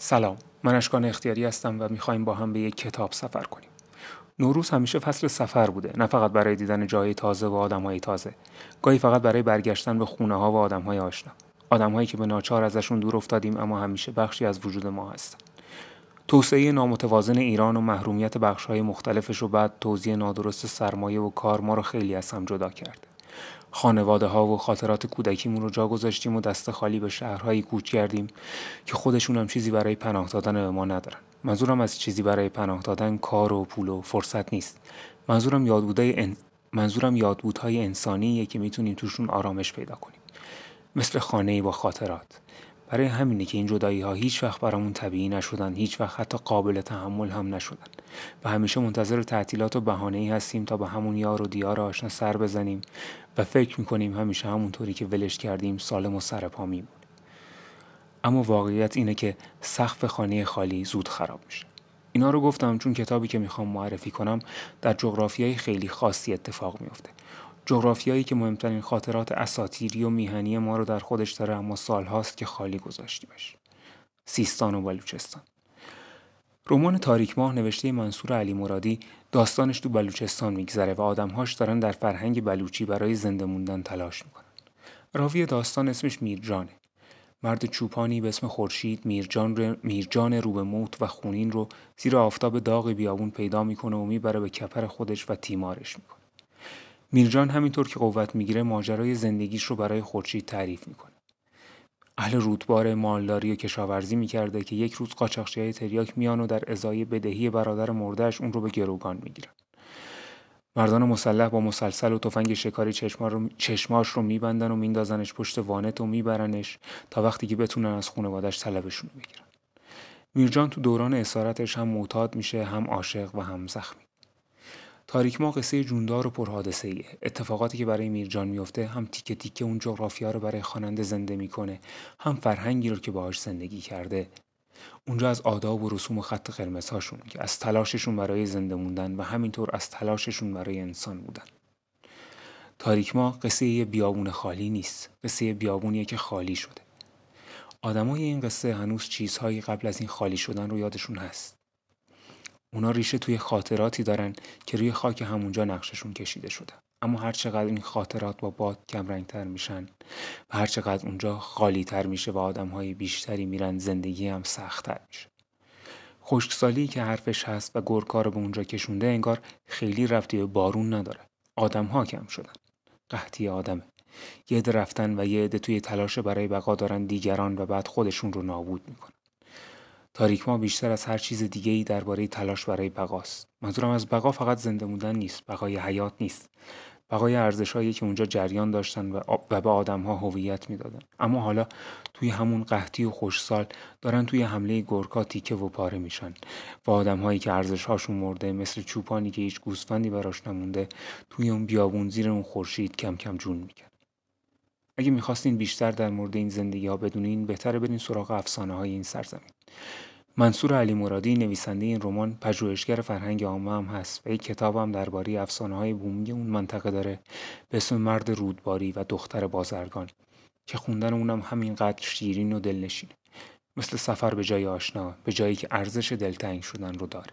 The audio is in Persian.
سلام. من اشکان اختیاری هستم و می‌خوایم با هم به یک کتاب سفر کنیم. نوروز همیشه فصل سفر بوده نه فقط برای دیدن جای تازه و آدمهای تازه. گاهی فقط برای برگشتن به خونه ها و آدمهای آشنا. آدمهایی که به ناچار ازشون دور افتادیم اما همیشه بخشی از وجود ما هستند توسعه نامتوازن ایران و محرومیت های مختلفش و بعد توزیع نادرست سرمایه و کار ما رو خیلی از هم جدا کرد. خانواده ها و خاطرات کودکیمون رو جا گذاشتیم و دست خالی به شهرهایی کوچ کردیم که خودشون هم چیزی برای پناه دادن به ما ندارن. منظورم از چیزی برای پناه دادن کار و پول و فرصت نیست. منظورم یادبودهای ان... منظورم یادبودهای انسانیه که می‌تونیم توشون آرامش پیدا کنیم. مثل خانه با خاطرات. برای همینه که این جدایی ها هیچ وقت برامون طبیعی نشدن هیچ وقت حتی قابل تحمل هم نشدن. و همیشه منتظر تعطیلات و بهانه ای هستیم تا به همون یار و دیار آشنا سر بزنیم و فکر می‌کنیم همیشه همونطوری که ولش کردیم سالم و سر پا اما واقعیت اینه که سقف خانه خالی زود خراب میشه. اینا رو گفتم چون کتابی که می‌خوام معرفی کنم در جغرافیای خیلی خاصی اتفاق میفته جغرافیایی که مهمترین خاطرات اساتیری و میهنی ما رو در خودش داره اما سالهاست که خالی گذاشتیمش. سیستان و بلوچستان. رمان تاریک ماه نوشته منصور علی مرادی داستانش تو بلوچستان میگذره و آدمهاش دارن در فرهنگ بلوچی برای زنده موندن تلاش می‌کنن. راوی داستان اسمش میرجانه. مرد چوپانی به اسم خورشید میرجان, رو میرجان رو به موت و خونین رو زیر آفتاب داغ بیابون پیدا می‌کنه و می‌بره به کپر خودش و تیمارش می‌کنه. میرجان همینطور که قوت می‌گیره ماجرای زندگیش رو برای خورشید تعریف می‌کنه. اهل رودبار مالداری و کشاورزی می‌کرده که یک روز قاچاقچی های تریاک میان و در ازای بدهی برادر مردهش اون رو به گروگان می‌گیرن. مردان مسلح با مسلسل و تفنگ شکاری چشماش رو میبندن و میندازنش پشت وانت و میبرنش تا وقتی که بتونن از خانوادش طلبشون رو بگیرن. میرجان تو دوران اسارتش هم معتاد میشه هم عاشق و هم زخمی. تاریک ما قصه جوندار و پرحادثه ایه. اتفاقاتی که برای میرجان میفته هم تیکه تیکه اون جغرافیا رو برای خواننده زنده می‌کنه هم فرهنگی رو که باهاش زندگی کرده. اونجا از آداب و رسوم و خط قرمزهاشون که از تلاششون برای زنده موندن و همینطور از تلاششون برای انسان بودن. تاریک ما قصه یه بیابون خالی نیست. قصه بیابونیه که خالی شده. آدمای این قصه هنوز چیزهایی قبل از این خالی شدن رو یادشون هست. اونا ریشه توی خاطراتی دارن که روی خاک همونجا نقششون کشیده شده. اما هر چقدر این خاطرات با باد کمرنگتر میشن و هر چقدر اونجا خالی تر میشه و آدم های بیشتری میرن زندگی هم سختتر میشه. خشکسالی که حرفش هست و گرکار به اونجا کشونده انگار خیلی رفتی به بارون نداره. آدم ها کم شدن. قحطی آدمه. یه رفتن و یه عده توی تلاش برای بقا دارن دیگران و بعد خودشون رو نابود می‌کنن. تاریک ما بیشتر از هر چیز دیگه ای درباره تلاش برای بقاست. منظورم از بقا فقط زنده موندن نیست، بقای حیات نیست. بقای ارزشهایی که اونجا جریان داشتن و, و به آدم ها هویت می‌دادن اما حالا توی همون قحطی و خوشسال دارن توی حمله گورکا تیکه و پاره میشن و آدم هایی که ارزش هاشون مرده مثل چوپانی که هیچ گوسفندی براش نمونده توی اون بیابون زیر اون خورشید کم کم جون میکن اگه می‌خواستین بیشتر در مورد این زندگی ها بدونین بهتره برین سراغ افسانه های این سرزمین منصور علی مرادی نویسنده این رمان پژوهشگر فرهنگ عامه هم هست و یک کتاب هم درباره افسانه های بومی اون منطقه داره به اسم مرد رودباری و دختر بازرگان که خوندن اونم همینقدر شیرین و دلنشینه مثل سفر به جای آشنا به جایی که ارزش دلتنگ شدن رو داره.